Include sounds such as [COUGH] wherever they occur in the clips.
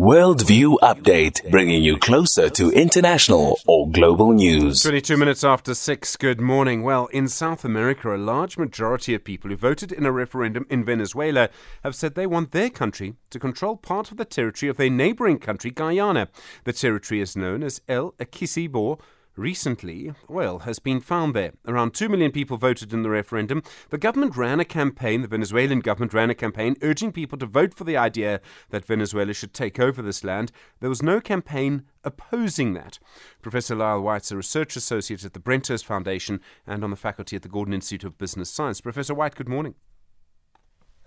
Worldview Update, bringing you closer to international or global news. 22 minutes after 6, good morning. Well, in South America, a large majority of people who voted in a referendum in Venezuela have said they want their country to control part of the territory of their neighboring country, Guyana. The territory is known as El Essequibo Recently, oil has been found there. Around 2 million people voted in the referendum. The government ran a campaign, the Venezuelan government ran a campaign urging people to vote for the idea that Venezuela should take over this land. There was no campaign opposing that. Professor Lyall White's a research associate at the Brenthurst Foundation and on the faculty at the Gordon Institute of Business Science. Professor White, good morning.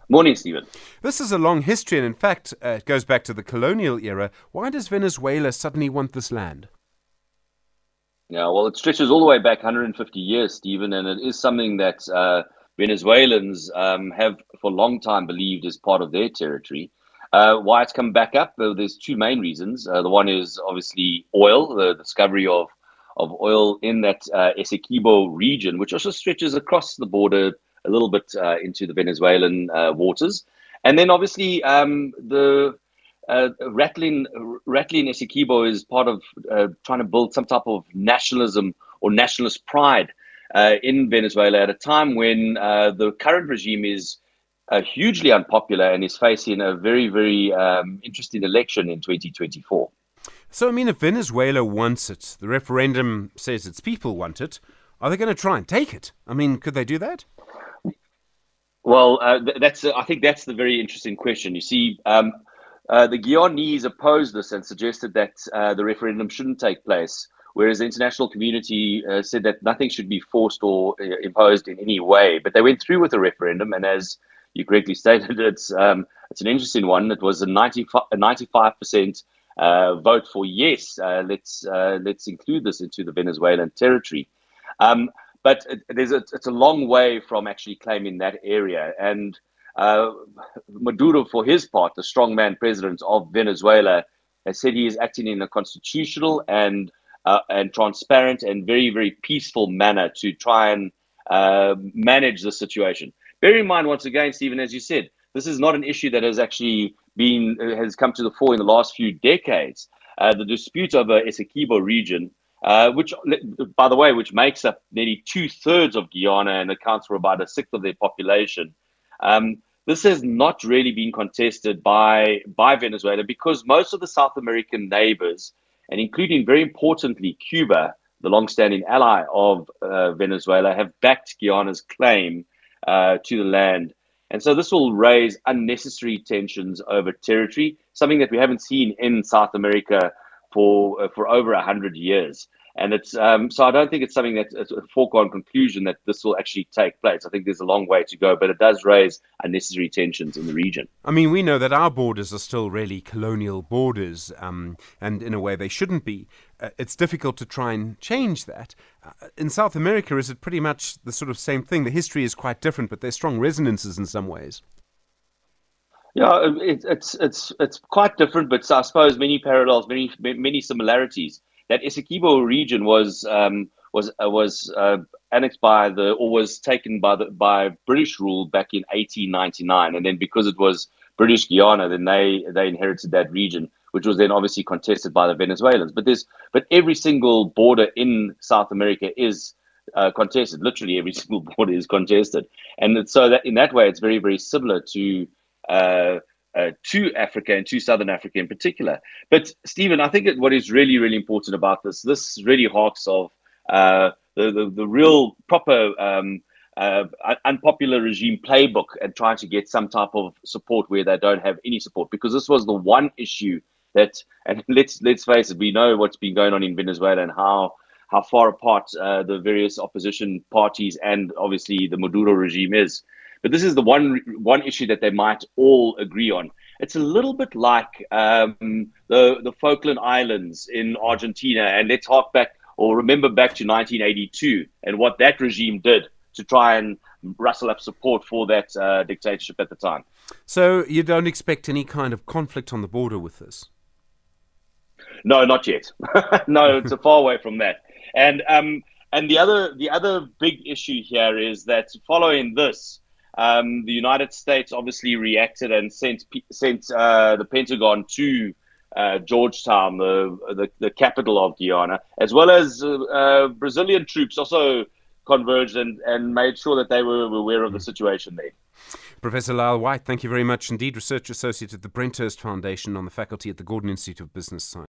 Morning, Stephen. This is a long history, and in fact, uh, it goes back to the colonial era. Why does Venezuela suddenly want this land? Yeah, well, it stretches all the way back 150 years, Stephen, and it is something that uh, Venezuelans um, have for a long time believed is part of their territory. Uh, why it's come back up? There's two main reasons. Uh, the one is obviously oil, the discovery of of oil in that uh, Essequibo region, which also stretches across the border a little bit uh, into the Venezuelan waters, and then obviously um, the uh, Ratlin Ratlin Essequibo is part of uh, trying to build some type of nationalism or nationalist pride uh, in Venezuela at a time when uh, the current regime is uh, hugely unpopular and is facing a very, very um, interesting election in 2024. So, I mean, if Venezuela wants it, the referendum says its people want it, are they going to try and take it? I mean, could they do that? Well, uh, th- that's I think that's the very interesting question. You see, um, uh, the Guyanese opposed this and suggested that uh, the referendum shouldn't take place, whereas the international community uh, said that nothing should be forced or uh, imposed in any way. But they went through with the referendum, and as you correctly [LAUGHS] stated, it's um, it's an interesting one. It was a 95 percent uh, vote for yes. let's let's include this into the Venezuelan territory. Um, but it, there's a, it's a long way from actually claiming that area and uh, Maduro, for his part, the strongman president of Venezuela, has said he is acting in a constitutional and uh, and transparent and very very peaceful manner to try and uh, manage the situation. Bear in mind, once again, Stephen, as you said, this is not an issue that has actually been uh, has come to the fore in the last few decades. Uh, the dispute over Essequibo region, uh, which, by the way, which makes up nearly two thirds of Guyana and accounts for about a sixth of their population, um, this has not really been contested by by Venezuela because most of the South American neighbors, and including very importantly Cuba, the long-standing ally of uh, Venezuela, have backed Guyana's claim uh, to the land. And so this will raise unnecessary tensions over territory, something that we haven't seen in South America for uh, for over a hundred years. And it's um, so I don't think it's something that's a foregone conclusion that this will actually take place. I think there's a long way to go, but it does raise unnecessary tensions in the region. I mean, we know that our borders are still really colonial borders, um, and in a way they shouldn't be. Uh, it's difficult to try and change that. Uh, in South America, is it pretty much the sort of same thing? The history is quite different, but there's strong resonances in some ways. Yeah, it, it's it's it's quite different, but I suppose many parallels, many many similarities that Essequibo region was um, was uh, was uh, annexed by the or was taken by the by British rule back in 1899, and then because it was British Guiana, then they they inherited that region, which was then obviously contested by the Venezuelans. But there's but every single border in South America is uh, contested. Literally every [LAUGHS] single border is contested, and so that in that way, it's very very similar to. Uh, to Africa and to Southern Africa in particular. But Stephen, I think what is really, really important about this, this really harks of uh, the, the, the real proper um, uh, unpopular regime playbook and trying to get some type of support where they don't have any support because this was the one issue that and [LAUGHS] let's let's face it we know what's been going on in Venezuela and how how far apart uh, the various opposition parties and obviously the Maduro regime is but this is the one one issue that they might all agree on. It's a little bit like um, the the Falkland Islands in Argentina, and let's hark back or remember back to 1982 and what that regime did to try and rustle up support for that uh, dictatorship at the time. So you don't expect any kind of conflict on the border with this? No, not yet. [LAUGHS] no, it's a far away from that. And um, and the other the other big issue here is that following this, um, the United States obviously reacted and sent sent uh, the Pentagon to uh, Georgetown, the, the, the capital of Guyana, as well as uh, uh, Brazilian troops also converged and, and made sure that they were aware of the situation there. Professor Lyall White, thank you very much indeed. Research Associate at the Brenthurst Foundation on the faculty at the Gordon Institute of Business Science.